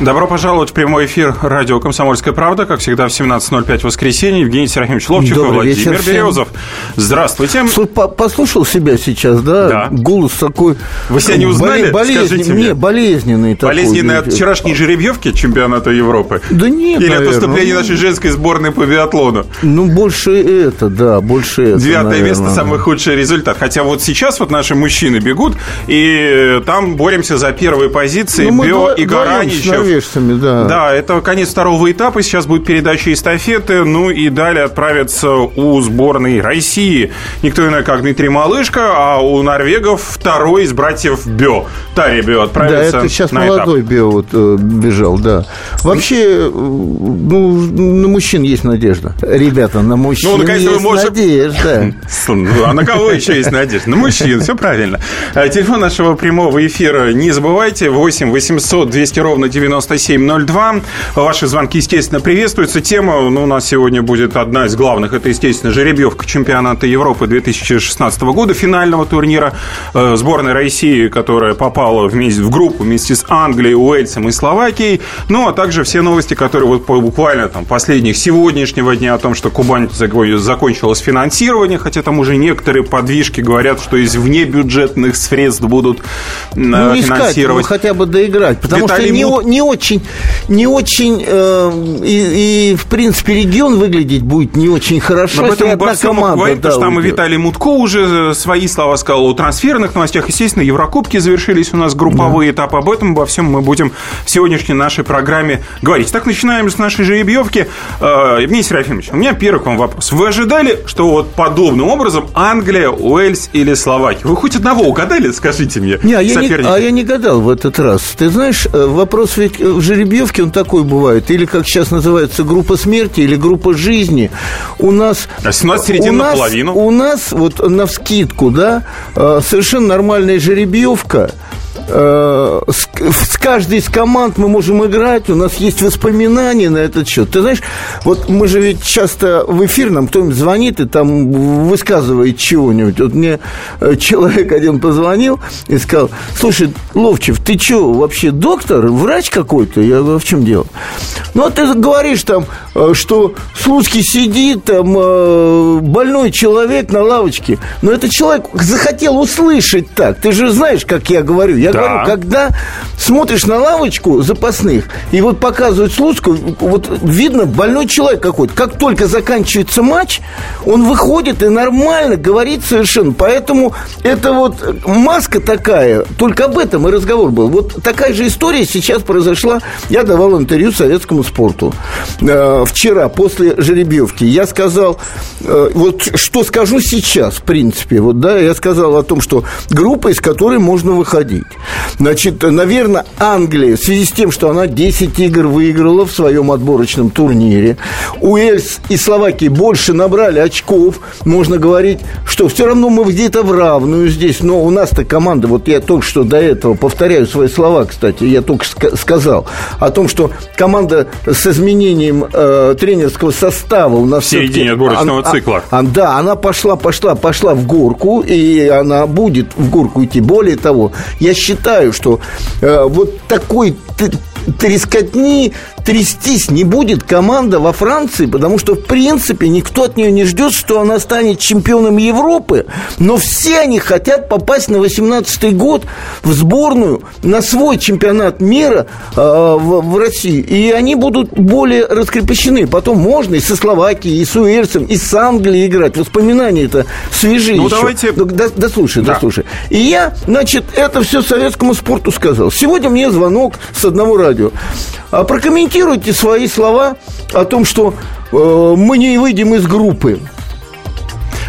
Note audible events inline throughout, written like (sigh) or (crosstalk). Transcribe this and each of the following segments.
Добро пожаловать в прямой эфир радио «Комсомольская правда». Как всегда, в 17.05 в воскресенье. Евгений Серафимович Ловчев и Владимир вечер Березов. Здравствуйте. Послушал себя сейчас, да? Да. Голос такой... Вы себя не узнали? Болезнь... Скажите мне. болезненный такой. Болезненный от вчерашней жеребьевки чемпионата Европы? Да нет, Или наверное. от выступления нашей женской сборной по биатлону? Ну, больше это, да, больше это, Девятое наверное. место – самый худший результат. Хотя вот сейчас вот наши мужчины бегут, и там боремся за первые позиции. Ну, Бео и Гараничев норвежцами, да. Да, это конец второго этапа. Сейчас будет передача эстафеты. Ну и далее отправятся у сборной России. Никто иной, как Дмитрий Малышко, а у норвегов второй из братьев Бё. Тария Бё отправится Да, это сейчас на молодой этап. Бё вот, э, бежал, да. Вообще, ну, на мужчин есть надежда. Ребята, на мужчин ну, есть можем... надежда. (laughs) А на кого еще есть надежда? На мужчин, все правильно. Э, телефон нашего прямого эфира не забывайте. 8 800 200 ровно 90 9702. Ваши звонки, естественно, приветствуются. Тема ну, у нас сегодня будет одна из главных. Это, естественно, жеребьевка чемпионата Европы 2016 года, финального турнира э, сборной России, которая попала вместе, в группу вместе с Англией, Уэльсом и Словакией. Ну, а также все новости, которые вот буквально там последних сегодняшнего дня о том, что Кубань закончилась финансирование, хотя там уже некоторые подвижки говорят, что из внебюджетных средств будут э, ну, финансировать. Искать, ну, хотя бы доиграть, потому Виталий что не, не очень, не очень э, и, и, в принципе, регион выглядеть будет не очень хорошо, Но если одна команда говорит, да, что там уйдет. Виталий Мутко уже свои слова сказал о трансферных новостях. Естественно, Еврокубки завершились у нас групповые да. этапы. Об этом, обо всем мы будем в сегодняшней нашей программе говорить. Так, начинаем с нашей жеребьевки. Э, Евгений Серафимович, у меня первый к вам вопрос. Вы ожидали, что вот подобным образом Англия, Уэльс или Словакия? Вы хоть одного угадали, скажите мне, не, а я не, а я не гадал в этот раз. Ты знаешь, э, вопрос ведь в жеребьевке он такой бывает, или как сейчас называется группа смерти, или группа жизни. У нас... А 17 середин у нас, наполовину. У нас, вот на вскидку, да, э, совершенно нормальная жеребьевка – Э, с, с каждой из команд мы можем играть, у нас есть воспоминания на этот счет. Ты знаешь, вот мы же ведь часто в эфир нам кто-нибудь звонит и там высказывает чего-нибудь. Вот мне э, человек один позвонил и сказал, слушай, Ловчев, ты что, вообще доктор, врач какой-то? Я говорю, «А в чем дело? Ну, а ты говоришь там, э, что Слуцкий сидит, там, больной человек на лавочке. Но этот человек захотел услышать так. Ты же знаешь, как я говорю. Я. говорю, когда смотришь на лавочку запасных, и вот показывают Слуцкую, вот видно больной человек какой-то. Как только заканчивается матч, он выходит и нормально говорит совершенно. Поэтому это вот маска такая, только об этом и разговор был. Вот такая же история сейчас произошла. Я давал интервью советскому спорту э, вчера, после жеребьевки. Я сказал, э, вот что скажу сейчас, в принципе, вот, да, я сказал о том, что группа, из которой можно выходить. Значит, наверное, Англия, в связи с тем, что она 10 игр выиграла в своем отборочном турнире, Уэльс и Словакия больше набрали очков, можно говорить, что все равно мы где-то в равную здесь, но у нас-то команда, вот я только что до этого, повторяю свои слова, кстати, я только сказал, о том, что команда с изменением э, тренерского состава у нас... В середине отборочного она, цикла. А, да, она пошла, пошла, пошла в горку, и она будет в горку идти. Более того, я считаю, что э, вот такой трескотни трястись не будет команда во Франции, потому что, в принципе, никто от нее не ждет, что она станет чемпионом Европы, но все они хотят попасть на 18 год в сборную на свой чемпионат мира э, в, в России, и они будут более раскрепощены. Потом можно и со Словакией, и с Уэльсом, и с Англией играть. Воспоминания это свежие ну, еще. давайте... Да, дослушай, да. дослушай. И я, значит, это все советскому спорту сказал. Сегодня мне звонок с одного радио. А прокомментируйте свои слова о том, что э, мы не выйдем из группы.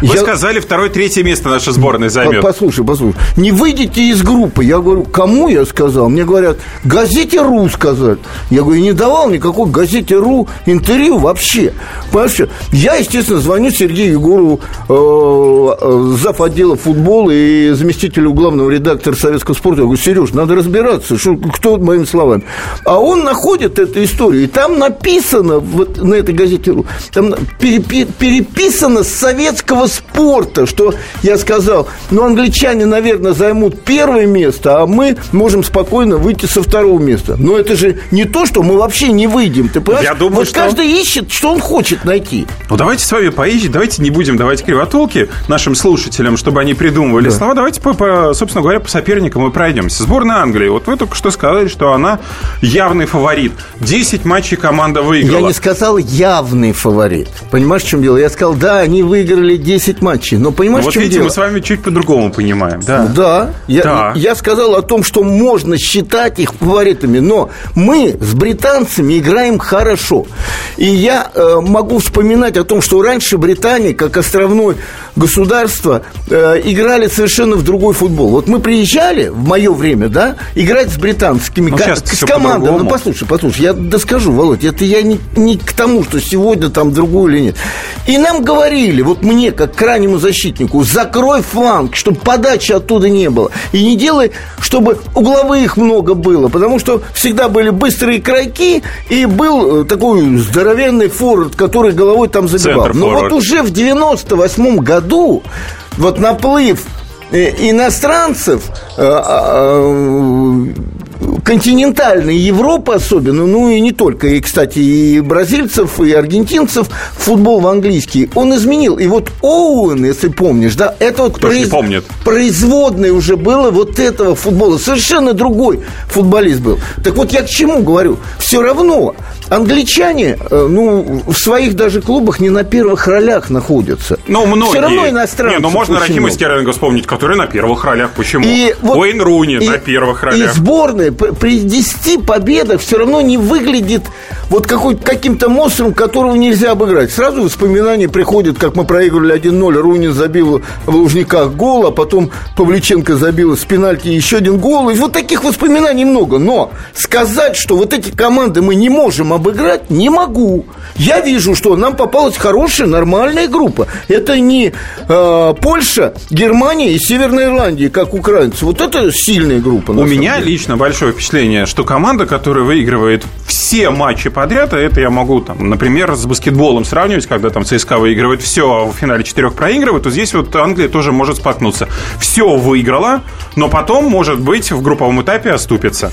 Вы я... сказали, второе, третье место наша сборная займет. Послушай, послушай. Не выйдите из группы. Я говорю, кому я сказал? Мне говорят, газете РУ сказать. Я говорю, не давал никакой газете РУ интервью вообще. Понимаешь, я, естественно, звоню Сергею Егорову, э, э, зав. отдела футбола и заместителю главного редактора советского спорта. Я говорю, Сереж, надо разбираться, что, кто моими словами. А он находит эту историю, и там написано вот на этой газете РУ, там перепи, переписано с советского спорта, что я сказал, ну, англичане, наверное, займут первое место, а мы можем спокойно выйти со второго места. Но это же не то, что мы вообще не выйдем. Ты понимаешь? Я думаю, вот что... каждый ищет, что он хочет найти. Ну, давайте с вами поищем, давайте не будем давать кривотолки нашим слушателям, чтобы они придумывали да. слова. Давайте, по, по, собственно говоря, по соперникам мы пройдемся. Сборная Англии. Вот вы только что сказали, что она явный фаворит. 10 матчей команда выиграла. Я не сказал явный фаворит. Понимаешь, в чем дело? Я сказал, да, они выиграли 10 матчей. Но понимаешь, ну, вот чем видите, дело? мы с вами чуть по-другому понимаем. Да, да. Я, да. я сказал о том, что можно считать их фаворитами. Но мы с британцами играем хорошо. И я э, могу вспоминать о том, что раньше Британия, как островное государство, э, играли совершенно в другой футбол. Вот мы приезжали в мое время, да, играть с британскими, ну, ко- с командой. Ну, послушай, послушай, я доскажу, Володь, это я не, не к тому, что сегодня там другую или нет. И нам говорили, вот мне, как крайнему защитнику, закрой фланг, чтобы подачи оттуда не было. И не делай, чтобы угловых много было, потому что всегда были быстрые крайки, и был э, такой здоровенный форвард, который головой там забивал. Но вот уже в 98 году вот наплыв э, иностранцев э, а, континентальной Европы особенно, ну и не только, и, кстати, и бразильцев, и аргентинцев, футбол в английский, он изменил. И вот Оуэн, если помнишь, да, это вот произ... помнит. производное уже было вот этого футбола. Совершенно другой футболист был. Так вот я к чему говорю? Все равно англичане, э, ну, в своих даже клубах не на первых ролях находятся. Ну, многие. Все равно иностранцы. Не, ну можно Рахима Стерлинга вспомнить, который на первых ролях. Почему? И вот, Уэйн Руни и, на первых ролях. И сборная при 10 победах все равно не выглядит вот какой, каким-то монстром, которого нельзя обыграть. Сразу воспоминания приходят, как мы проигрывали 1-0, Рунин забил в Лужниках гол, а потом Павличенко забил с пенальти еще один гол. И вот таких воспоминаний много. Но сказать, что вот эти команды мы не можем обыграть, не могу. Я вижу, что нам попалась хорошая, нормальная группа. Это не э, Польша, Германия и Северная Ирландия, как украинцы. Вот это сильная группа. У меня деле. лично большое впечатление, что команда, которая выигрывает все матчи подряд, а это я могу, там, например, с баскетболом сравнивать, когда там ЦСКА выигрывает все, а в финале четырех проигрывает, то здесь вот Англия тоже может споткнуться. Все выиграла, но потом, может быть, в групповом этапе оступится.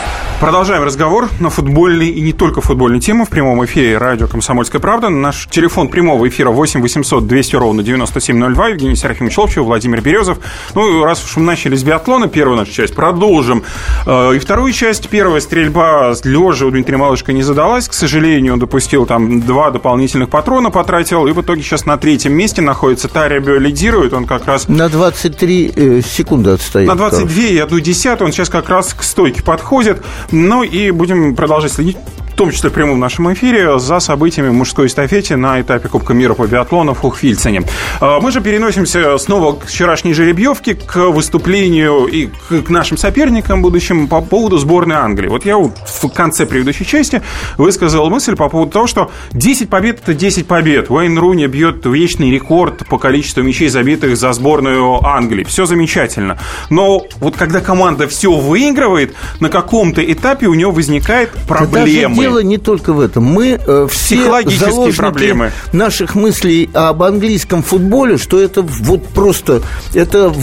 Продолжаем разговор на футбольный и не только футбольную тему в прямом эфире радио «Комсомольская правда». Наш телефон прямого эфира 8 800 200 ровно 9702. Евгений Серафимович Ловчев, Владимир Березов. Ну, раз уж мы начали с биатлона, первую нашу часть продолжим. Э, и вторую часть, первая стрельба с лежа у Дмитрия Малышко не задалась. К сожалению, он допустил там два дополнительных патрона, потратил. И в итоге сейчас на третьем месте находится. Тарябио лидирует. Он как раз... На 23 э, секунды отстоит. На 22 и одну десятую. Он сейчас как раз к стойке подходит. Ну и будем продолжать следить том числе в прямом нашем эфире, за событиями мужской эстафете на этапе Кубка мира по биатлону в Хухвильцене. А, мы же переносимся снова к вчерашней жеребьевке, к выступлению и к нашим соперникам будущим по поводу сборной Англии. Вот я вот в конце предыдущей части высказал мысль по поводу того, что 10 побед – это 10 побед. Уэйн Руни бьет вечный рекорд по количеству мячей, забитых за сборную Англии. Все замечательно. Но вот когда команда все выигрывает, на каком-то этапе у нее возникает проблемы дело не только в этом. Мы э, все заложники проблемы. наших мыслей об английском футболе, что это вот просто это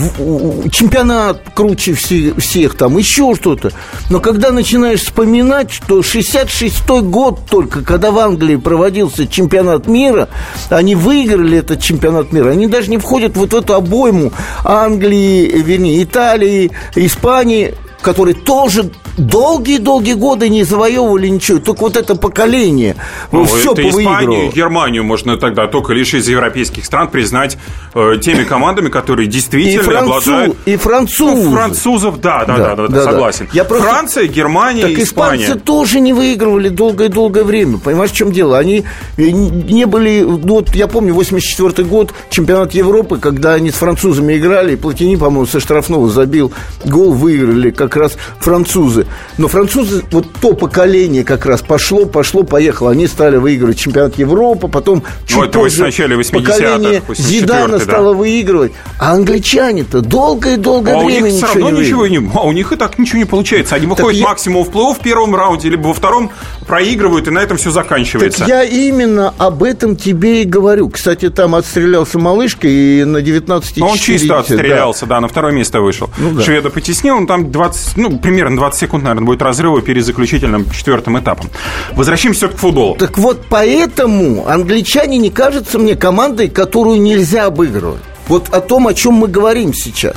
чемпионат круче все- всех, там еще что-то. Но когда начинаешь вспоминать, что 66-й год только, когда в Англии проводился чемпионат мира, они выиграли этот чемпионат мира, они даже не входят вот в эту обойму Англии, вернее, Италии, Испании, которые тоже долгие-долгие годы не завоевывали ничего. Только вот это поколение Ну, все это Испанию и Германию можно тогда только лишь из европейских стран признать э, теми командами, которые И, действительно францу- обладают... и французы. Ну, французов, да, да, да, Да, да, да, да. согласен. Я просто- Франция, Германия, Так испанцы Испания. тоже не выигрывали долгое-долгое время. Понимаешь, в чем дело? Они э, не были... Ну, вот я помню, 84 год, чемпионат Европы, когда они с французами играли, и Платини, по-моему, со штрафного забил гол, выиграли как раз французы. Но французы, вот то поколение как раз пошло, пошло, поехало. Они стали выигрывать чемпионат Европы, потом чуть Ну, это позже начале 80-х, поколение 84-й, Зидана да. стало выигрывать. А англичане-то долгое-долгое А у время них все ничего равно не ничего не... А у них и так ничего не получается. Они выходят я- максимум в плей-офф в первом раунде, либо во втором проигрывают, и на этом все заканчивается. Так я именно об этом тебе и говорю. Кстати, там отстрелялся малышка и на 19 Но Ну, он чисто отстрелялся, да. на второе место вышел. Ну да. Шведа потеснил, он там 20, ну, примерно 20 секунд, наверное, будет разрыва перед заключительным четвертым этапом. Возвращаемся к футболу. Так вот, поэтому англичане не кажутся мне командой, которую нельзя обыгрывать. Вот о том, о чем мы говорим сейчас.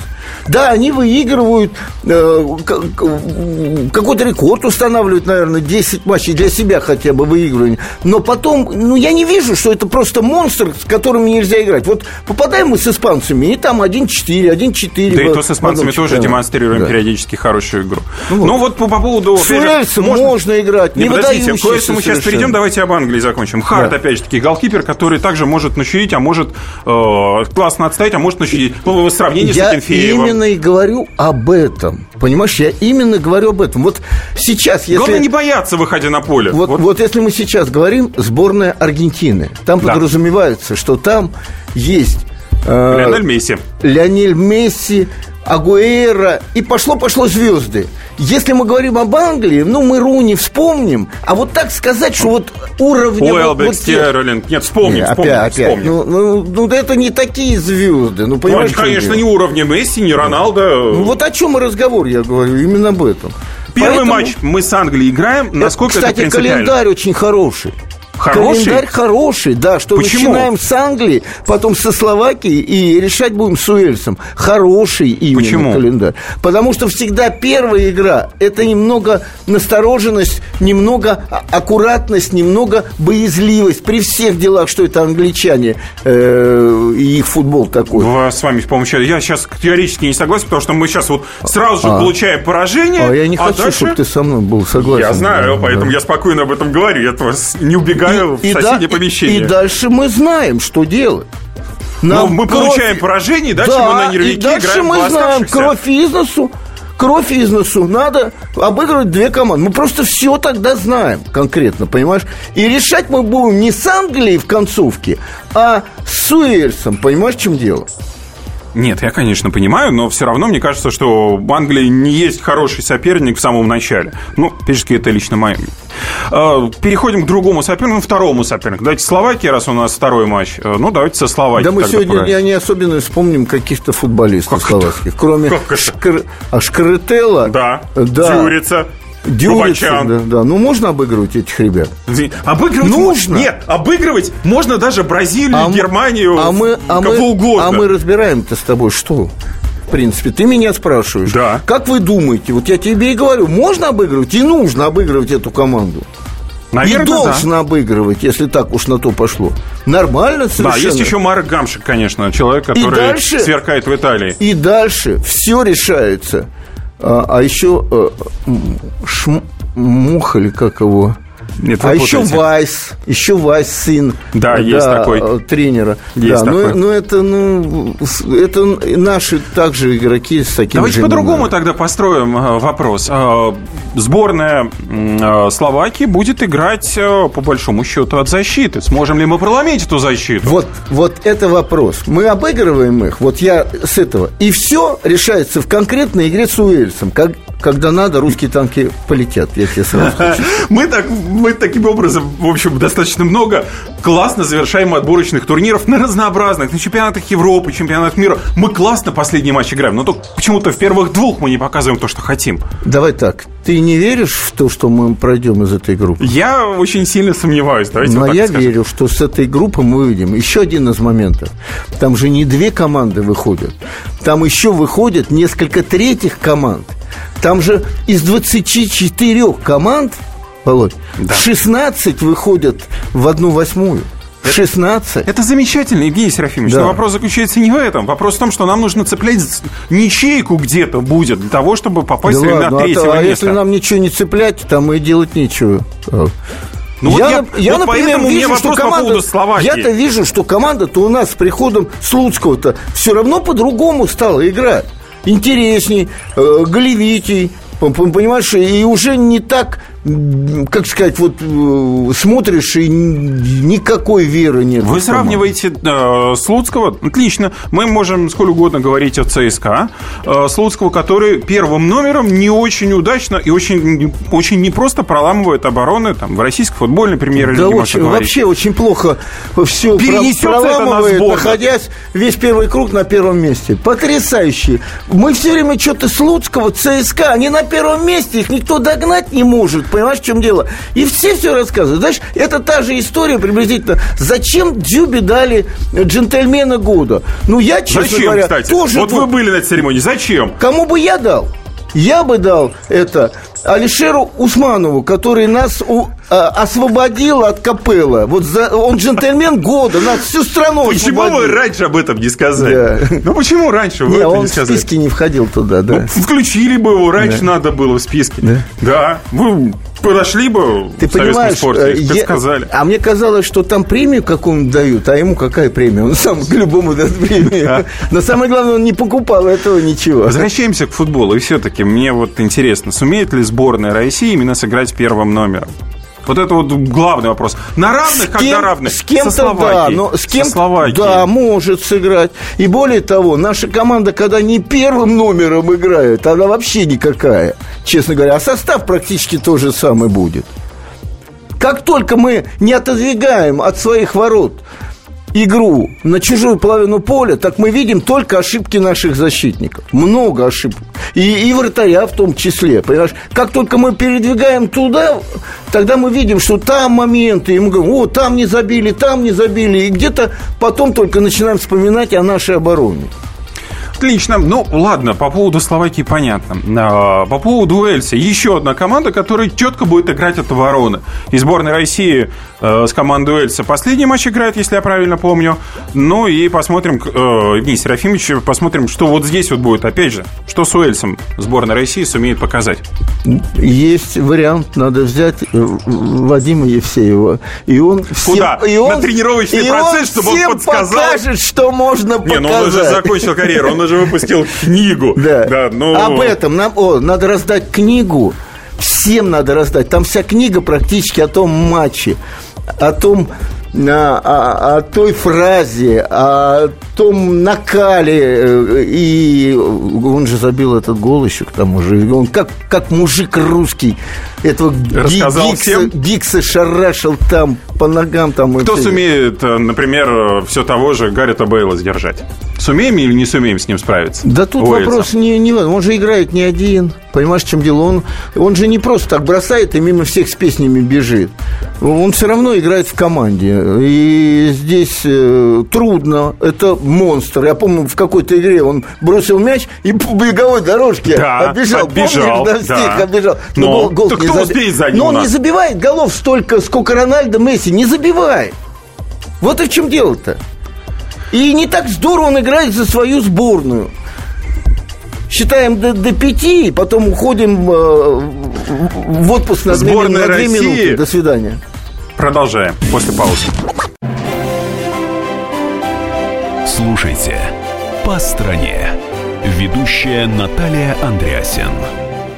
Да, они выигрывают, э, к- к- какой-то рекорд устанавливают, наверное, 10 матчей для себя хотя бы выигрывания. Но потом, ну, я не вижу, что это просто монстр, с которыми нельзя играть. Вот попадаем мы с испанцами, и там 1-4, 1-4. Да и то с испанцами тоже демонстрируем Да. периодически хорошую игру. Ну Ну, вот. вот по, по поводу... С Уэльсом можно играть, Не, не подождите, кое-что мы сейчас перейдем, давайте об Англии закончим. Харт, Да. опять же таки, голкипер, который также может начудить, а может э, классно отстоять, а может начудить. Ну, в сравнении с Я Акинфеевым. Именно и говорю об этом. Понимаешь, я именно говорю об этом. Вот сейчас, если... Главное не бояться, выходя на поле. Вот, вот. если мы сейчас говорим сборная Аргентины, там Да. подразумевается, что там есть э, Лионель Месси. Леонель Месси, Агуэра, и пошло-пошло звезды. Если мы говорим об Англии, ну, мы Руни вспомним, а вот так сказать, что вот вот- Уэлбек, вот тех- Стерлинг. Нет, вспомним, Не, вспомним, опять, опять. вспомним. Ну, ну, ну, да это не такие звезды. Ну, Ну, понимаешь, они, в чем конечно, не уровня Месси, не Роналдо. Ну, вот о чем и разговор, я говорю, именно об этом. Первый Поэтому- матч мы с Англией играем. Насколько Кстати, это принципиально? календарь очень хороший. Хороший? Календарь хороший, да, что Почему? начинаем с Англии, потом со Словакии и решать будем с Уэльсом. Хороший именно Почему? календарь. Потому что всегда первая игра – это немного настороженность, немного а- аккуратность, немного боязливость при всех делах, что это англичане э, и их футбол такой. В- С вами, по-моему, сейчас- я сейчас категорически не согласен, потому что мы сейчас вот сразу же А. получаем поражение. А я не хочу, дальше- чтобы ты со мной был согласен. Я знаю, Да, поэтому да. я спокойно об этом говорю. Я не убегаю в И- и соседнее да- помещение. И, дальше мы знаем, что делать. Но Нам Ну, мы кровь- получаем поражение, и дальше да, мы на нервике и дальше играем мы в знаем, кровь из носу, кровь из носу. Надо обыгрывать две команды. Мы просто все тогда знаем конкретно, понимаешь? И решать мы будем не с Англией в концовке, а с Уэльсом. Понимаешь, в чем дело? Нет, я, конечно, понимаю, но все равно мне кажется, что в Англии не есть хороший соперник в самом начале. Ну, опять это лично мое. Э, Переходим к другому сопернику, ну, второму сопернику. Давайте Словакия, раз у нас второй матч. Э, Ну, давайте со Словакией. Да мы сегодня поговорим. я не особенно вспомним каких-то футболистов Как словацких. Кроме Как? Шкр... а Шкаретела. Да, да. Дюрица, Бабачан. да, да. Ну, можно обыгрывать этих ребят? Обыгрывать Нужно. Нет, обыгрывать можно даже Бразилию, м- Германию, а мы, а кого мы, угодно. А мы разбираем-то с тобой что? В принципе, ты меня спрашиваешь. Да. Как вы думаете? Вот я тебе и говорю, можно обыгрывать и нужно обыгрывать эту команду. Наверное, и должен обыгрывать, если так уж на то пошло. Нормально да. совершенно. Да, есть еще Марк Гамшик, конечно, человек, который дальше- сверкает в Италии. И дальше все решается. А, а еще э, м, Шм- Мух или как его? Нет, а еще. Вайс, еще Вайс сын. Да, есть такой. э, тренера. Есть да, но- такой. Но, это, ну, это наши также игроки с такими Давайте по-другому тогда построим э, вопрос. Э, Сборная э, Словакии будет играть, э, по большому счету, от защиты. Сможем ли мы проломить эту защиту? Вот, вот это вопрос. Мы обыгрываем их, вот я с этого. И все решается в конкретной игре с Уэльсом. Как, когда надо, русские танки полетят, я тебе сразу (laughs) хочу. Мы, так, мы таким образом, в общем, достаточно много классно завершаем отборочных турниров на разнообразных, на чемпионатах Европы, чемпионатах мира. Мы классно последний матч играем, но только почему-то в первых двух мы не показываем то, что хотим. Давай так, ты не веришь в то, что мы пройдем из этой группы? Я очень сильно сомневаюсь, давайте Но вот я скажем. верю, что с этой группы мы увидим еще один из моментов. Там же не две команды выходят. Там еще выходят несколько третьих команд. Там же из 24 команд, Володь, Да. 16 выходят в одну восьмую. 16. Это замечательно, Евгений Серафимович. Да. Но вопрос заключается не в этом. Вопрос в том, что нам нужно цеплять ничейку где-то будет для того, чтобы попасть Да ладно, а третьего а места. если нам ничего не цеплять, там и делать нечего. А. Ну вот я, я- я, вот например, вижу, что по команда... Словакии. Я-то вижу, что команда-то у нас с приходом Слуцкого-то все равно по-другому стала играть. Интересней, э, голевитей, понимаешь, и уже не так, как сказать, вот э, смотришь, и никакой веры нет. Вы сравниваете э, Слуцкого, отлично, мы можем сколь угодно говорить о ЦСКА, э, Слуцкого, который первым номером не очень удачно и очень, очень непросто проламывает обороны там, в российской футбольной премьер-лиге, Да очень, вообще очень плохо все Перенесется это на проламывает, находясь весь первый круг на первом месте. Потрясающе. Мы все время что-то Слуцкого, ЦСКА, они на первом месте, их никто догнать не может. Понимаешь, в чем дело? И все все рассказывают. Знаешь, это та же история приблизительно. Зачем Дзюбе дали джентльмена года? Ну, я, честно Зачем, говоря, кстати? тоже... вот вы дум- были на этой церемонии, зачем? Кому бы я дал? Я бы дал это Алишеру Усманову, который нас у- освободил от капелла. Вот за- он джентльмен года, нас всю страну Почему вы освободил. раньше об этом не сказали? Да. Ну почему раньше вы Не, это он не в сказали? списке не входил туда, да. Ну, включили бы его, раньше надо было в списке. Да? Да. Вы подошли бы Ты в понимаешь, спорте, э, я- сказали. а мне казалось, что там премию какую-нибудь дают, а ему какая премия? Он сам (laughs) к любому даст премию. Но самое главное, он не покупал этого ничего. Возвращаемся к футболу. И все-таки мне вот интересно, сумеет ли сборная России именно сыграть первым номером? Вот это вот главный вопрос. На равных, С когда кем- равных? С кем-то, да, но с Со кем Словакией. да, может сыграть. И более того, наша команда, когда не первым номером играет, она вообще никакая, честно говоря. А состав практически то же самый будет. Как только мы не отодвигаем от своих ворот игру на чужую половину поля, так мы видим только ошибки наших защитников. Много ошибок. И, и вратаря в том числе. Понимаешь? Как только мы передвигаем туда, тогда мы видим, что там моменты, и мы говорим, о, там не забили, там не забили. И где-то потом только начинаем вспоминать о нашей обороне. Отлично. Ну, ладно, по поводу Словакии понятно. А, По поводу Уэльса. Еще одна команда, которая четко будет играть от обороны. И сборная России с командой Уэльса последний матч играет, если я правильно помню. Ну и посмотрим, э, Евгений Серафимович, посмотрим, что вот здесь вот будет. Опять же, что с Уэльсом сборная России сумеет показать. Есть вариант, надо взять э, Вадима Евсеева. И он всем, Куда? И он, На тренировочный и процесс, чтобы он подсказал? покажет, что можно Не, показать. ну он уже закончил карьеру, он уже выпустил книгу. (laughs) Да. ну... Об этом нам, о, надо раздать книгу. Всем надо раздать. Там вся книга практически о том матче, о том, а, о, о той фразе, о том накале. э, И он же забил этот гол еще к тому же. Он как, как мужик русский этого Рассказал Гикса, всем? Шарашил там по ногам. Там, Кто сумеет, э, например, все того же Гаррита Бейла сдержать? Сумеем или не сумеем с ним справиться? Да тут Уэльсом? вопрос не, не. Он же играет не один. Понимаешь, в чем дело? Он, он же не просто так бросает и мимо всех с песнями бежит. Он все равно играет в команде. И здесь э, трудно. Это монстр. Я помню, в какой-то игре он бросил мяч и (laughs) по беговой дорожке Да, оббежал. отбежал, Помнишь, да, да. оббежал. Но гол- гол так не кто заби- успеет за ним Но он не забивает голов столько, сколько Рональдо, Месси. Не забивает. Вот и в чем дело-то. И не так здорово он играет за свою сборную. Считаем до, до пяти, потом уходим э, в отпуск на, две, на две России. минуты. До свидания. Продолжаем после паузы. Слушайте «По стране». Ведущая Наталья Андреасин.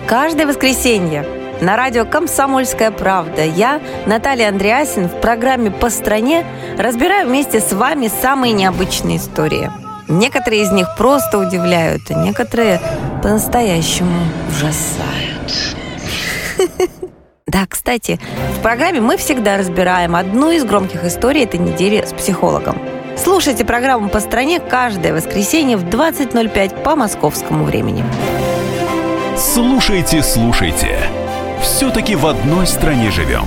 Каждое воскресенье на радио «Комсомольская правда» я, Наталья Андреасин, в программе «По стране» разбираю вместе с вами самые необычные истории. Некоторые из них просто удивляют, а некоторые по-настоящему ужасают. Да, кстати, в программе мы всегда разбираем одну из громких историй этой недели с психологом. Слушайте программу «По стране» каждое воскресенье в 20.05 по московскому времени. Слушайте, слушайте. Все-таки в одной стране живем.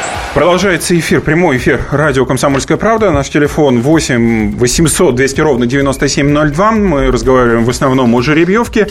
Продолжается эфир, прямой эфир радио «Комсомольская правда». Наш телефон 8 800 200 ровно 9702. Мы разговариваем в основном о жеребьевке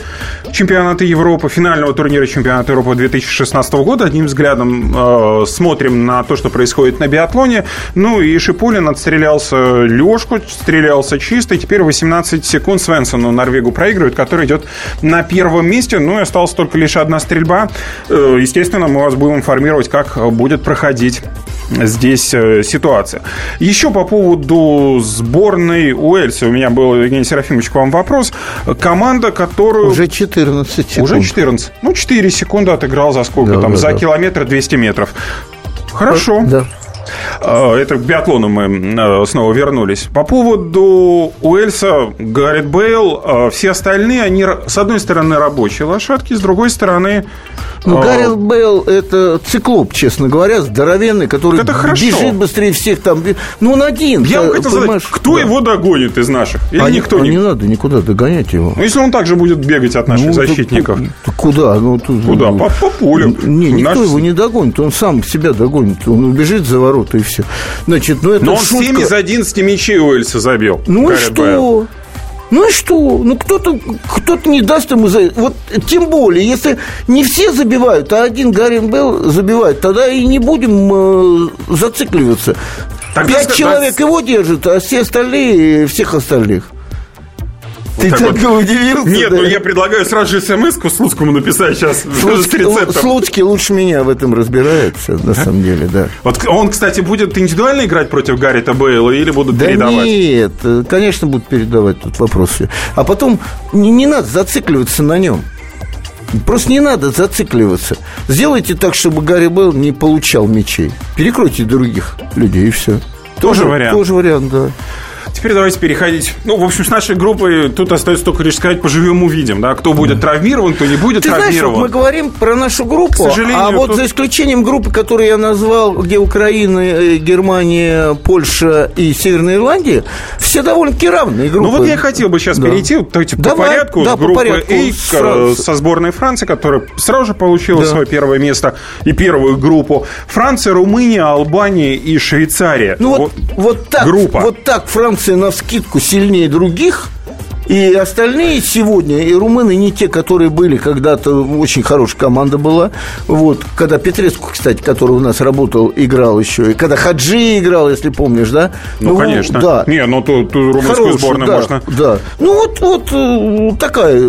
чемпионата Европы, финального турнира чемпионата Европы 2016 года. Одним взглядом э, смотрим на то, что происходит на биатлоне. Ну и Шипулин отстрелялся Лешку, стрелялся чисто. И теперь 18 секунд Свенсону Норвегу проигрывает, который идет на первом месте. Ну и осталась только лишь одна стрельба. Э, естественно, мы вас будем информировать, как будет проходить здесь э, ситуация. Еще по поводу сборной Уэльса. У меня был, Евгений Серафимович, к вам вопрос. Команда, которую... Уже 14 секунд. Уже 14. Ну, 4 секунды отыграл за сколько Да, там? да, за да. километр 200 метров. Хорошо. Да. А, Это к биатлону мы э, снова вернулись. По поводу Уэльса, Гаррет Бейл, э, все остальные, они, с одной стороны, рабочие лошадки, с другой стороны... Ну, э, Гаррет Бейл – это циклоп, честно говоря, здоровенный, который Это хорошо. бежит быстрее всех там. Ну, он один. Я вам хотел сказать, кто Да. его догонит из наших? Или А никто а не... не надо никуда догонять его. Ну, если он также будет бегать от наших Ну, защитников. так куда? Ну, тут- Куда? ну, По, по полю. Не, никто Наш- его не догонит, он сам себя догонит, он убежит за ворота и все. Значит, ну это Но он шутка. 7 из 11 мячей Уэльса забил. Ну и что? Ну и что? Ну кто-то кто не даст ему за... Вот тем более, если не все забивают, а один Гарин Белл забивает, тогда и не будем э, зацикливаться. Тогда Пять человек его держат, а все остальные всех остальных. Ты так так, вот. удивился? Нет, да? ну я предлагаю сразу же смс-ку Слуцкому написать сейчас с Слуцкий, рецептом. Слуцкий лучше меня в этом разбирается, на самом деле, да. Вот он, кстати, будет индивидуально играть против Гаррита Бейла или будут Да передавать? нет, э, конечно, будут передавать тут вопросы. А потом не, не надо зацикливаться на нем. Просто не надо зацикливаться. Сделайте так, чтобы Гарри Белл не получал мячей. Перекройте других людей, и все. Тоже вариант. Тоже вариант, да. Теперь давайте переходить. Ну, в общем, с нашей группой тут остается только лишь сказать, поживем, увидим, да, кто будет травмирован, кто не будет Ты знаешь, вот травмирован. мы говорим про нашу группу, К сожалению, а вот тут- за исключением группы, которую я назвал, где Украина, э, Германия, Польша и Северная Ирландия, все довольно-таки равные группы. Ну вот я хотел бы сейчас Да. перейти вот, давайте, по Давай, порядку да, с по группы порядку. A С к- Фран- со сборной Франции, которая сразу же получила Да. свое первое место и первую группу. Франция, Румыния, Албания и Швейцария. Ну вот, вот, так, группа. вот так Франция на вскидку сильнее других. И остальные сегодня, и румыны не те, которые были когда-то, очень хорошая команда была. Вот, когда Петреску, кстати, который у нас работал, играл еще, и когда Хаджи играл, если помнишь, да? Ну, конечно. Да. Не, ну тут, румынскую Хорошая, сборную да, можно... Да. Ну, вот, вот э, такая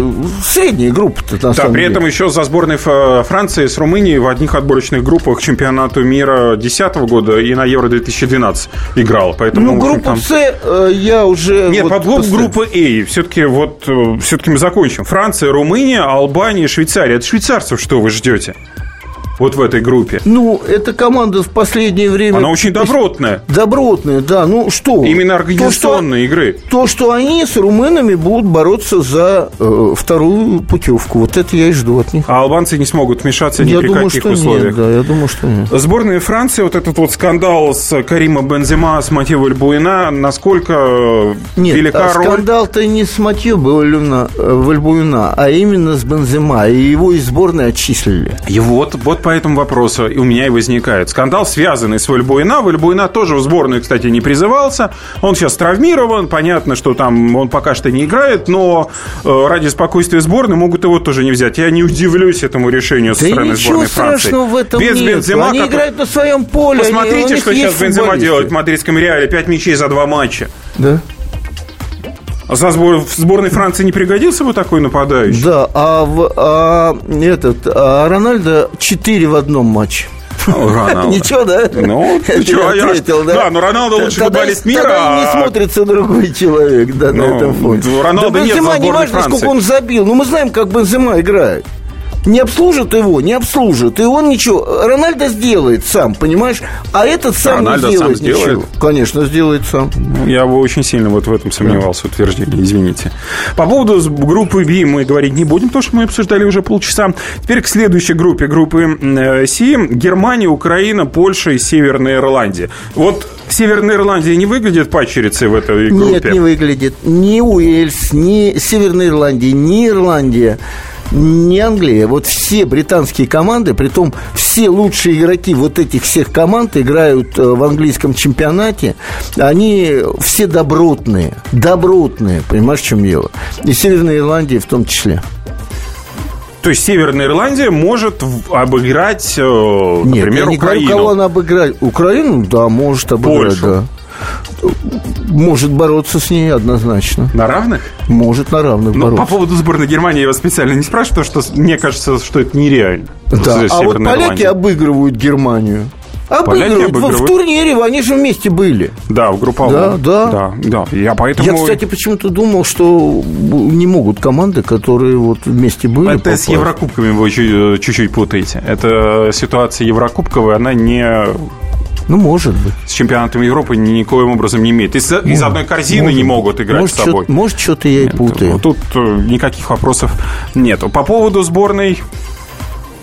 средняя группа-то, на Да, самом при деле. этом еще за сборной Франции с Румынией в одних отборочных группах к чемпионату мира 2010 года и на Евро 2012 играл. Поэтому, Ну, в общем, там- С э, я уже... Нет, вот по поставил. группы А, все-таки вот все-таки мы закончим. Франция, Румыния, Албания, Швейцария. От швейцарцев что вы ждете? Вот в этой группе. Ну, эта команда в последнее время... Она очень добротная. Добротная, да. Ну что? Именно То, организационной игры. что, то, что они с румынами будут бороться за э, вторую путевку. Вот это я и жду от них. А албанцы не смогут вмешаться ни я при думаю, каких что условиях. нет, да, я думаю, что нет. Сборная Франции, вот этот вот скандал с Карима Бензема, с Матео Альбуина, насколько Нет, велика а роль? скандал-то не с Матьё Вальбуина, Вальбуина, а именно с Бензема. И его из сборной отчислили. И вот, вот этому вопросу и у меня и возникает. Скандал, связанный с Вальбуина. Вальбуина тоже в сборную, кстати, не призывался. Он сейчас травмирован. Понятно, что там он пока что не играет, но э, ради спокойствия сборной могут его тоже не взять. Я не удивлюсь этому решению со Да стороны сборной Франции. в этом Без нет. Бензема, Они который- играют на своем поле. Посмотрите, что сейчас футболисты. делает в мадридском Реале. Пять мячей за два матча. Да. А за сбор- в сборной Франции не пригодился бы такой нападающий? Да, а, в, а этот, а Рональдо 4 в одном матче. Роналдо. (laughs) Ничего, да? Ну, (laughs) ничего, я- ответил, да, но Роналдо лучший футболист мира, Тогда не а- смотрится другой человек, да, Ну, на этом фоне. Роналдо да нет Бензема за не важно, сколько он забил. Ну, мы знаем, как Бензема играет. Не обслужат его, не обслужат. И он ничего. Рональдо сделает сам, понимаешь? А этот сам Рональдо не сам сделает ничего. сделает? Конечно, сделает сам. Я бы очень сильно вот в этом сомневался, в утверждении, извините. По поводу группы B мы говорить не будем, потому что мы обсуждали уже полчаса. Теперь к следующей группе, группы э, C. Германия, Украина, Польша и Северная Ирландия. Вот Северная Ирландия не выглядит падчерицей в этой группе? Нет, не выглядит. Ни Уэльс, ни Северная Ирландия, ни Ирландия, ни Англия. Вот все британские команды, притом все лучшие игроки вот этих всех команд играют э, в английском чемпионате. Они все добротные. Добротные. Понимаешь, в чем дело? И Северная Ирландия в том числе. То есть Северная Ирландия может обыграть, э, Нет, например, я не Украину. говорю, кого она обыграет. Украину, да, может обыграть, Польшу. да. Может бороться с ней однозначно. На равных? Может на равных Ну, бороться. по поводу сборной Германии я вас специально не спрашиваю, потому что мне кажется, что это нереально. Да, С- а вот поляки Ирландией. обыгрывают Германию. Обыгрывают. В- В, обыгрывают. турнире они же вместе были. Да, в групповом. Да, да. Да, да. Я поэтому... Я, кстати, почему-то думал, что не могут команды, которые вот вместе были. Это с попасть. Еврокубками вы чуть- чуть-чуть путаете. Это ситуация Еврокубковая, она не Ну, может быть. с чемпионатом Европы никоим образом не имеет. Из, из одной корзины Может не могут играть может, с собой. Что, может, что-то я и путаю. Тут э, никаких вопросов нет. По поводу сборной...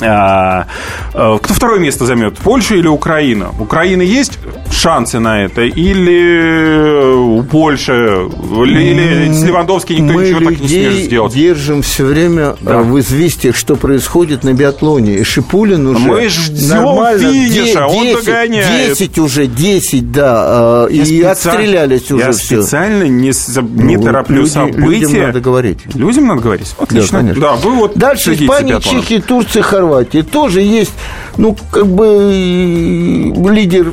а, э, Кто второе место займет? Польша или Украина? Украины есть шансы на это? Или у Польши? Или, или с Левандовски никто Мы ничего так не сможет сделать? держим все время Да. э, в известиях, что происходит на биатлоне. И Шипулин уже Мы ждем нормально финиша, он 10, догоняет. 10 уже, 10, да. э, Я И отстрелялись уже Я все. специально не, не Ну, тороплю люди- события. Людям надо говорить. Людям надо говорить? Отлично. конечно. Да, вы вот Дальше Испания. Чехия, Турция, Хорватия. Тоже есть, ну, как бы лидер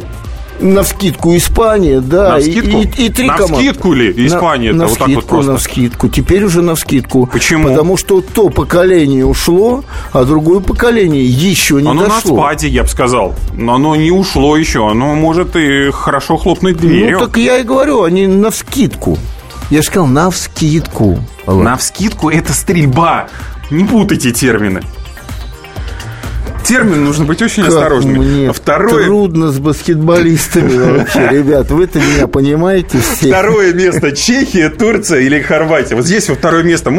на вскидку Испания, да, На и- вскидку? И, и три На команды. вскидку ли Испания? На, Это вот так вот вскидку, просто? на вскидку. Теперь уже на вскидку. Почему? Потому что то поколение ушло, а другое поколение еще не Оно на дошло. спаде, я бы сказал. Но оно не ушло еще. Оно может и хорошо хлопнуть дверью. Ну, так я и говорю, они на вскидку. Я же сказал, на вскидку. Алло. На вскидку это стрельба. Не путайте термины. Термин нужно быть очень Как осторожным. мне А Второе, трудно с баскетболистами вообще, ребят. Вы-то меня понимаете все. Второе место Чехия, Турция или Хорватия. Вот здесь вот второе место.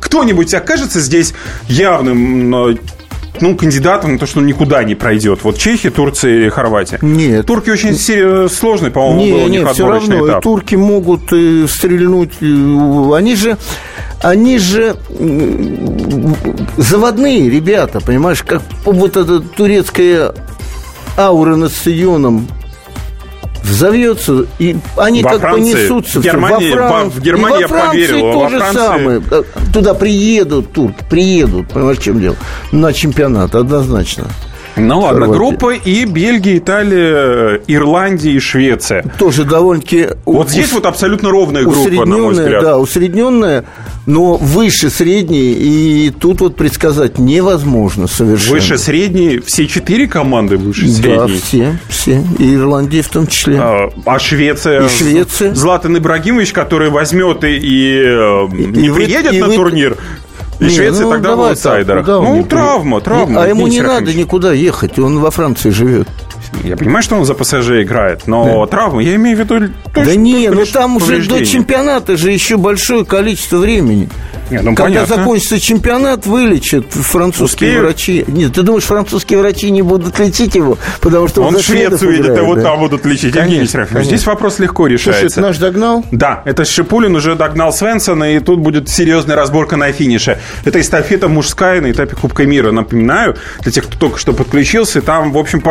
Кто-нибудь окажется здесь явным ну, кандидатом на то, что он никуда не пройдет. Вот Чехия, Турция или Хорватия. Нет. Турки очень сложный, по-моему, был Не, у них не, все равно. Этап. турки могут э, стрельнуть. э, Они же, они же заводные ребята, понимаешь, как вот эта турецкая аура над стадионом взовьется, и они Во как Франции, понесутся. Германии, во, Фран- в Германии и во Франции поверил, а то во же Франции- самое. Э, Туда приедут турки, приедут, понимаешь, чем дело? На чемпионат, однозначно. Ну ладно, Хорватия. группа и Бельгия, Италия, Ирландия и Швеция. Тоже довольно-таки... Вот здесь вот абсолютно ровная группа, на мой усредненная, взгляд. да, усредненная, но выше средней, и тут вот предсказать невозможно совершенно. Выше средней, все четыре команды выше Да, средней. все, все, и Ирландия в том числе. А, а Швеция? И Швеция. Златан Ибрагимович, который возьмет и, и, э, не и приедет и на вы- турнир. И Не, Швеция ну, тогда в аутсайдерах. так, Ну, не травма, приедет? травма. А ему Евгений не надо никуда ехать, он во Франции живет. Я понимаю, что он за ПСЖ играет, но травма, я имею в виду Да не, ну там уже до чемпионата же еще большое количество времени. Не, ну, Когда понятно. закончится чемпионат, вылечат французские Успеют? врачи. Нет, ты думаешь, французские врачи не будут лечить его, потому что он, Он Швецию едет, вот да? там будут лечить. Конечно, Евгений Серафимович, конечно. здесь вопрос легко Слушай, решается. это наш догнал? Да, это Шипулин уже догнал Свенсона, и тут будет серьезная разборка на финише. Это эстафета мужская на этапе Кубка мира. Напоминаю, для тех, кто только что подключился, там, в общем,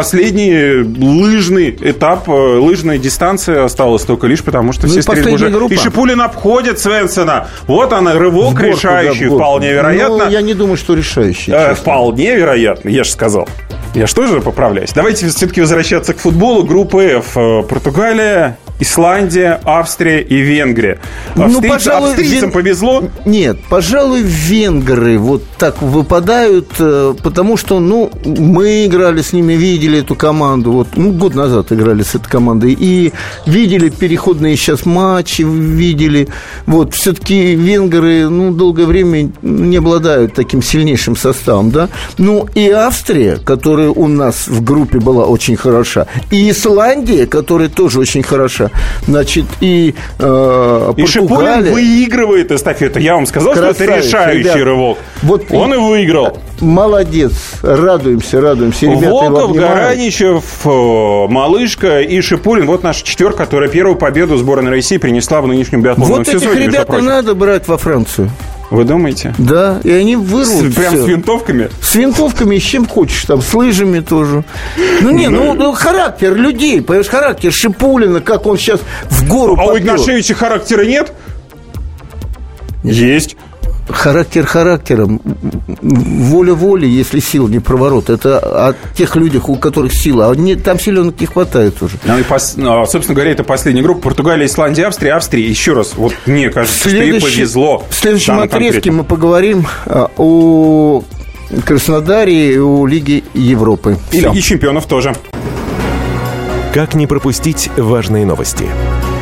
лыжный этап, э, лыжная дистанция осталась только лишь потому, что Ну все стрельбы уже... группа. И Шипулин обходит Свенсона. Вот она, рывок горку, решающий, да, вполне вероятно. Ну, я не думаю, что решающий. Э, вполне вероятно, я же сказал. Я же тоже поправляюсь. Давайте все-таки возвращаться к футболу. Группа F. Э, Португалия, Исландия, Австрия и Венгрия. Ну, пожалуй, австрийцам вен- повезло. Нет, пожалуй, венгры вот так выпадают, э, потому что, ну, мы играли с ними, видели эту команду, вот, ну, год назад играли с этой командой, и видели переходные сейчас матчи, видели, вот, все-таки венгры, ну, долгое время не обладают таким сильнейшим составом, да, ну, и Австрия, которая у нас в группе была очень хороша, и Исландия, которая тоже очень хороша, значит, и э, И Шипулин выигрывает эстафету. Я вам сказал, что это Красавец, решающий ребят. рывок. Вот Он и выиграл. Молодец, радуемся, радуемся. Ребята Волков. Гараничев, э, Малышка и Шипулин. Вот наша четверка, которая первую победу сборной России принесла в нынешнем биатлонном Вот сезоне. этих между ребят надо брать во Францию. Вы думаете? Да, и они вырвут С- Прям всё. с винтовками? С винтовками, с чем хочешь, там, с лыжами тоже. Ну, не, ну, ну, характер людей, понимаешь, характер Шипулина, как он сейчас в гору А у попёр. Игнашевича характера нет? Есть. Характер характером, воля воли, если сил не проворот. Это о тех людях, у которых сила. А не, там силенок не хватает уже. Ну, и пос- ну, собственно говоря, это последняя группа. Португалия, Исландия, Австрия, Австрия. Еще раз, вот мне кажется, что ей повезло. В следующем отрезке конкретно. мы поговорим а, о Краснодаре и о Лиге Европы. И. Лиги чемпионов тоже. Как не пропустить важные новости?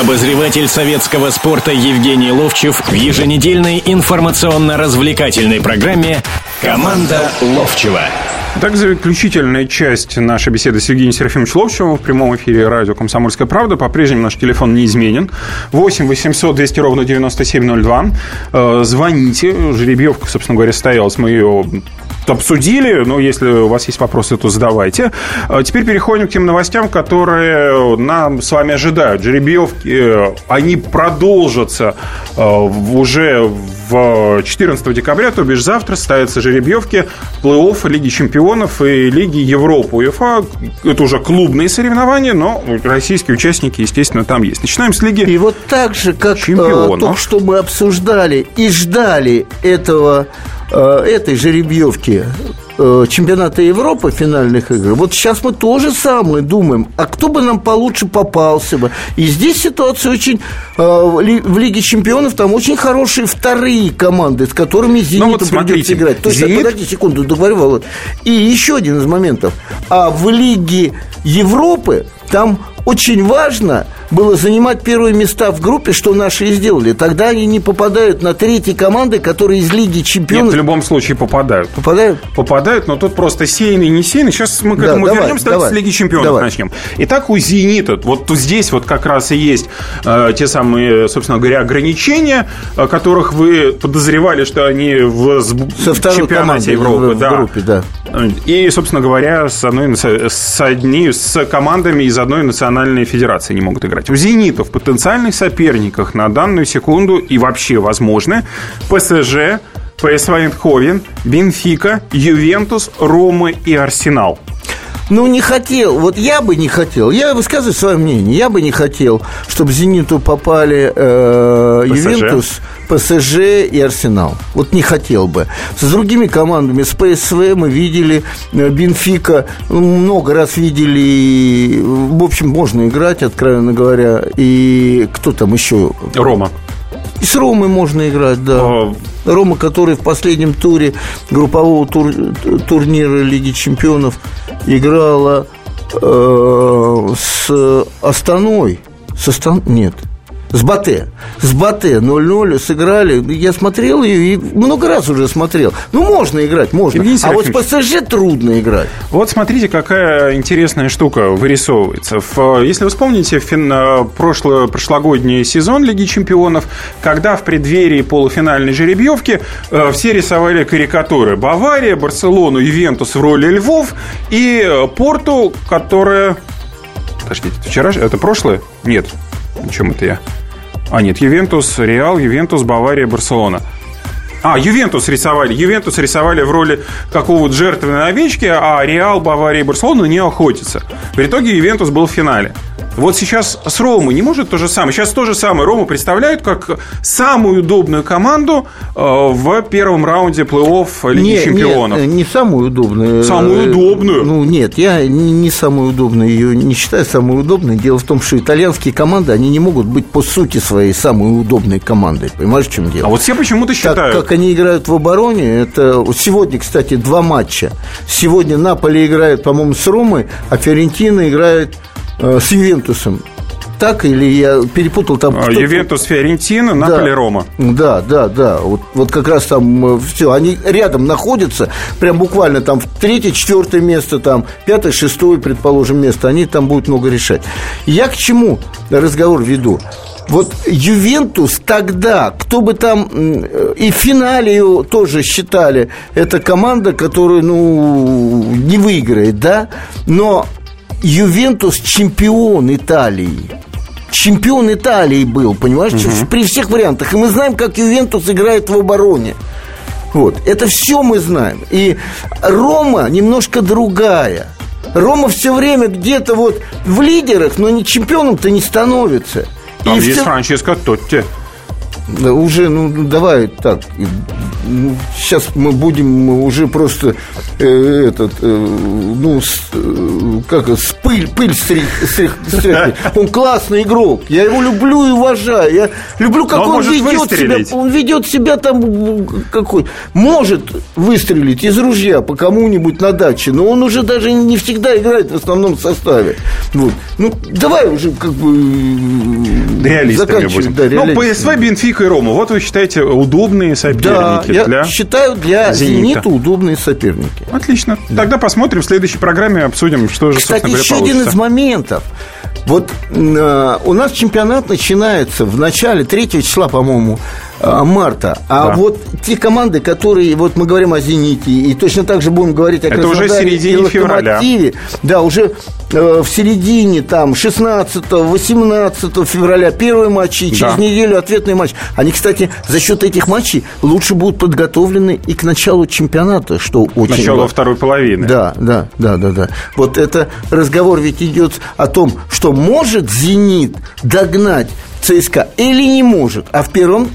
Обозреватель советского спорта Евгений Ловчев в еженедельной информационно-развлекательной программе «Команда Ловчева». Так, заключительная часть нашей беседы с Евгением Серафимовичем Ловчевым в прямом эфире радио «Комсомольская правда». По-прежнему наш телефон не изменен. 8 800 200 ровно 9702. Э, Звоните. Жеребьевка, собственно говоря, состоялась. Мы ее обсудили, но если у вас есть вопросы, то задавайте. А Теперь переходим к тем новостям, которые нам с вами ожидают. Жеребьевки, э, они продолжатся э, уже в 14 декабря, то бишь завтра, ставятся жеребьевки плей-офф Лиги Чемпионов и Лиги Европы. УЕФА – это уже клубные соревнования, но российские участники, естественно, там есть. Начинаем с Лиги И вот так же, как э, Чемпионов. только что мы обсуждали и ждали этого, этой жеребьевки э, чемпионата Европы финальных игр, вот сейчас мы то же самое думаем, а кто бы нам получше попался бы. И здесь ситуация очень... э, в Лиге чемпионов там очень хорошие вторые команды, с которыми «Зениту» Ну вот смотрите, придется играть. То есть, «Зенит» подожди секунду, договорю, Володь. И еще один из моментов. А в Лиге Европы там очень важно было занимать первые места в группе, что наши и сделали. Тогда они не попадают на третьи команды, которые из Лиги Нет, Чемпионов в любом случае попадают. попадают. попадают, но тут просто сеянный, не сеянный. Сейчас мы к Да, этому давай, вернемся, давай, с Лиги Чемпионов давай. начнем. Итак, у «Зенита», вот здесь вот как раз и есть э, те самые, собственно говоря, ограничения, э, которых вы подозревали, что они в Со чемпионате командой Европы. в, в да. группе, да. И, собственно говоря, с, одной, с, одни, с командами из одной национальной федерации не могут играть. У «Зенита» в потенциальных соперниках на данную секунду и вообще возможны ПСЖ, ПСВ Эйндховен, Бенфика, Ювентус, Рома и Арсенал. Ну, не хотел. Вот я бы не хотел. Я высказываю свое мнение. Я бы не хотел, чтобы «Зениту» попали э, ПСЖ. Ювентус, ПСЖ и Арсенал. Вот не хотел бы. С другими командами, с ПСВ мы видели, э, Бенфика, ну, много раз видели. В общем, можно играть, откровенно говоря. И кто там еще? Рома. И с Ромой можно играть, да. О, Рома, который в последнем туре группового тур- турнира Лиги Чемпионов играла э, с Астаной. С Астан... Нет. С Батэ. С Батэ 0-0 сыграли. Я смотрел ее и много раз уже смотрел. Ну, можно играть, можно. Евгений а вот с. ПСЖ трудно играть. Вот смотрите, какая интересная штука вырисовывается. Если вы вспомните фин- э, прошло- прошлогодний сезон Лиги Чемпионов, когда в преддверии полуфинальной жеребьевки э, все рисовали карикатуры. Бавария, Барселону, Ювентус в роли львов и э, Порту, которая... Подождите, вчера... Это прошлое? Нет. Чем это я? А нет, Ювентус, Реал, Ювентус, Бавария, Барселона. А, Ювентус рисовали. Ювентус рисовали в роли какого-то жертвенной овечки, а Реал, Бавария и Барселона не охотятся. В итоге Ювентус был в финале. Вот сейчас с Ромой не может то же самое. Сейчас то же самое Рому представляют как самую удобную команду э, в первом раунде плей-офф Лиги Не, Чемпионов. Не, не самую удобную. Самую удобную? Ну, нет, я не, самую удобную ее не считаю самой удобной. Дело в том, что итальянские команды, они не могут быть по сути своей самой удобной командой. Понимаешь, в чем дело? А вот все почему-то считают. как они играют в обороне, это сегодня, кстати, два матча. Сегодня Наполе играет, по-моему, с Ромой, а Фиорентина играет э, с Ювентусом. Так или я перепутал там? А, кто-то- Ювентус, Фиорентина, Да. Наполе, Рома. Да, да, да. Вот, вот как раз там все. Они рядом находятся, прям буквально там в третье, четвертое место, там пятое, шестое, предположим, место. Они там будут много решать. Я к чему разговор веду? Вот Ювентус тогда, кто бы там э, и в финале его тоже считали, это команда, которая, ну, не выиграет, да? Но Ювентус чемпион Италии. Чемпион Италии был, понимаешь, при всех вариантах. И мы знаем, как Ювентус играет в обороне. Вот, это все мы знаем. И Рома немножко другая. Рома все время где-то вот в лидерах, но не чемпионом-то не становится. Там И есть всё- Франческо Тотти. да, уже, ну, давай так. Ну, сейчас мы будем уже просто э, этот, э, ну, с, э, как с пыль, пыль стрих, стрих- стряхивать. (laughs) Он классный игрок. Я его люблю и уважаю. Я люблю, как Но он он, ведет себя. выстрелить. Он ведет себя там какой. Может выстрелить из ружья по кому-нибудь на даче, но он уже даже не всегда играет в основном составе. Вот. Ну, давай уже как бы Реалистами будем. Да, ну. ПСВ, Бенфика и Рома. Вот вы считаете удобные Да, соперники я для... считаю для «Зенита». «Зенита» удобные соперники. Отлично. Тогда посмотрим в следующей программе, обсудим, что же, Кстати, собственно говоря, еще один из моментов. Вот э, у нас чемпионат начинается в начале 3 числа, по-моему, марта. А Да. вот те команды, которые, вот мы говорим о «Зените», и точно так же будем говорить о Это уже Краснодаре середине и февраля. «Локомотиве». Да, уже э, в середине, там, 16-18 февраля первый матч, и через Да. неделю ответный матч. Они, кстати, за счет этих матчей лучше будут подготовлены и к началу чемпионата, что очень Начало важно. второй половины. Да, да, да, да, да. Вот это разговор ведь идет о том, что может Зенит догнать ЦСКА или не может. А в первом,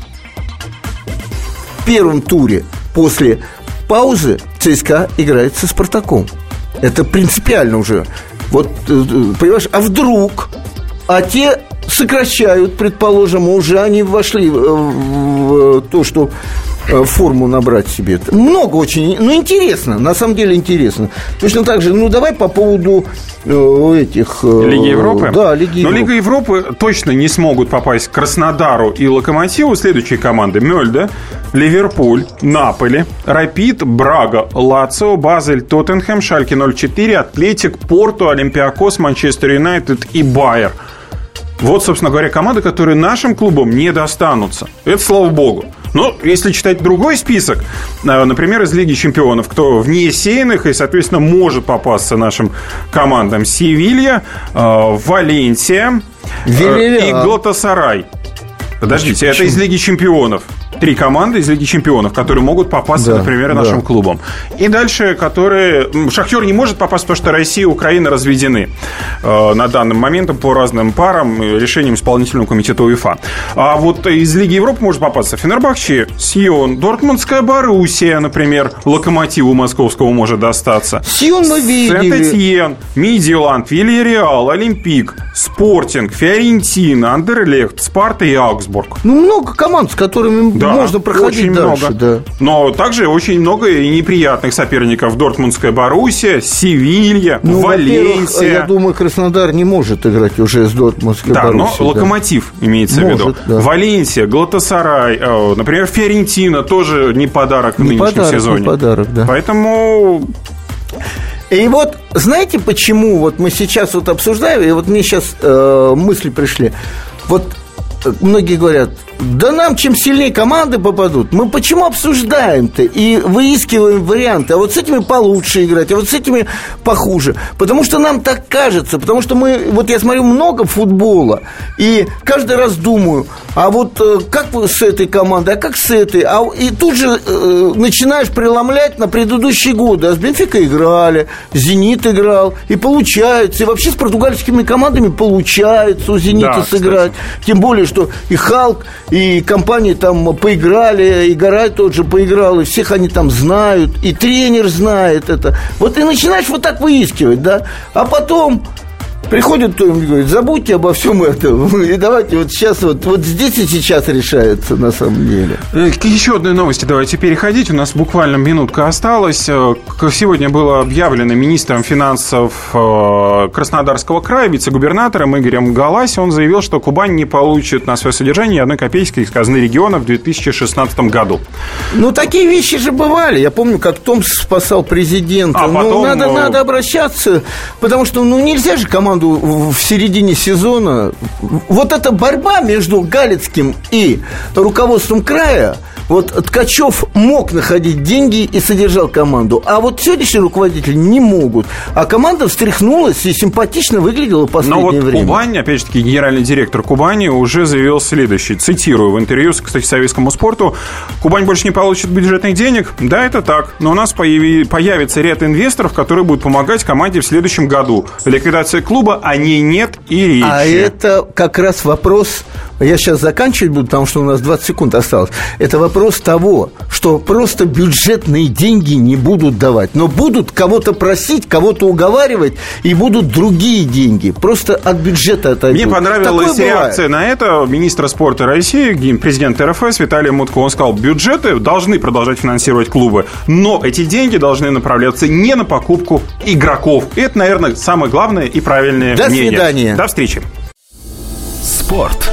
в первом туре после паузы ЦСКА играет со Спартаком. Это принципиально уже. Вот, э, э, понимаешь, а вдруг, а те сокращают, предположим, уже они вошли в, в то, что э, форму набрать себе. Много очень, ну, интересно, на самом деле интересно. Точно так же, ну, давай по поводу э, этих... э, Лиги Европы? Да, Лиги Но Европы. Лига Европы точно не смогут попасть к Краснодару и Локомотиву следующие команды. Мельда, Ливерпуль, Наполи, Рапид, Брага, Лацио, Базель, Тоттенхэм, Шальки 04, Атлетик, Порту, Олимпиакос, Манчестер Юнайтед и Байер. Вот, собственно говоря, команды, которые нашим клубам не достанутся. Это слава богу. Но если читать другой список, э, например, из Лиги Чемпионов, кто вне сеянных и, соответственно, может попасться нашим командам Севилья, э, Валенсия э, Вильяреал. и Глотасарай. Подождите, это из Лиги Чемпионов. Три команды из Лиги Чемпионов, которые могут попасться, Да, например, да. нашим клубам. И дальше, которые... Шахтер не может попасть, потому что Россия и Украина разведены э, на данный момент по разным парам решением исполнительного комитета УЕФА. А вот из Лиги Европы может попасться Фенербахче, Сион, Дортмундская Боруссия, например, Локомотиву московского может достаться. Сион мы видели. Сент-Этьен, Мидиоланд, Вильяреал, Олимпик, Спортинг, Фиорентина, Андерлехт, Спарта и Аугсбург. Ну, много команд, с которыми Да, можно проходить очень дальше. много. Да. Но также очень много и неприятных соперников. Дортмундская Боруссия, Севилья, Ну, Валенсия. я думаю, Краснодар не может играть уже с Дортмундской Да, но Боруссией, да. Локомотив имеется в Может, виду. да. Валенсия, Глотасарай, э, например, Фиорентина тоже не подарок в Не нынешнем подарок, не сезоне. подарок, да. Поэтому И вот, знаете, почему вот мы сейчас вот обсуждаем, и вот мне сейчас э, мысли пришли. Вот э, многие говорят, да нам чем сильнее команды попадут, мы почему обсуждаем-то и выискиваем варианты, а вот с этими получше играть, а вот с этими похуже. Потому что нам так кажется, потому что мы, вот я смотрю много футбола, и каждый раз думаю, а вот э, как с этой командой, а как с этой, а, и тут же э, начинаешь преломлять на предыдущие годы, а с Бенфика играли, Зенит играл, и получается, и вообще с португальскими командами получается у Зенита Да, сыграть, тем более, что и Халк, и компании там поиграли, и Гарай тот же поиграл, и всех они там знают, и тренер знает это. Вот и начинаешь вот так выискивать, да, а потом Приходит кто-нибудь говорит, забудьте обо всем этом. (laughs) И давайте вот сейчас вот, вот здесь и сейчас решается на самом деле. Э, К еще одной новости давайте переходить. У нас буквально минутка осталась. Э, Сегодня было объявлено министром финансов э, Краснодарского края, вице-губернатором Игорем Галаси. Он заявил, что Кубань не получит на свое содержание ни одной копейки из казны региона в 2016 году. Ну, такие вещи же бывали. Я помню, как Томс спасал президента. А ну, потом, надо, э, надо обращаться, потому что, ну, нельзя же команду в середине сезона... Вот эта борьба между Галицким и руководством края, вот Ткачев мог находить деньги и содержал команду, а вот сегодняшние руководители не могут. А команда встряхнулась и симпатично выглядела в Но последнее вот время. Кубань, опять же таки, генеральный директор Кубани уже заявил следующее. Цитирую в интервью, кстати, советскому спорту. Кубань больше не получит бюджетных денег. Да, это так. Но у нас появи- появится ряд инвесторов, которые будут помогать команде в следующем году. Ликвидация клуба о ней нет и речи. А это как раз вопрос, я сейчас заканчивать буду, потому что у нас 20 секунд осталось. Это вопрос того, что просто бюджетные деньги не будут давать, но будут кого-то просить, кого-то уговаривать, и будут другие деньги. Просто от бюджета отойдут. Мне понравилась Такое бывает. реакция на это министра спорта России, президент РФС Виталий Мутко. Он сказал, бюджеты должны продолжать финансировать клубы, но эти деньги должны направляться не на покупку игроков. И это, наверное, самое главное и правильное До мнение. свидания. До встречи. Спорт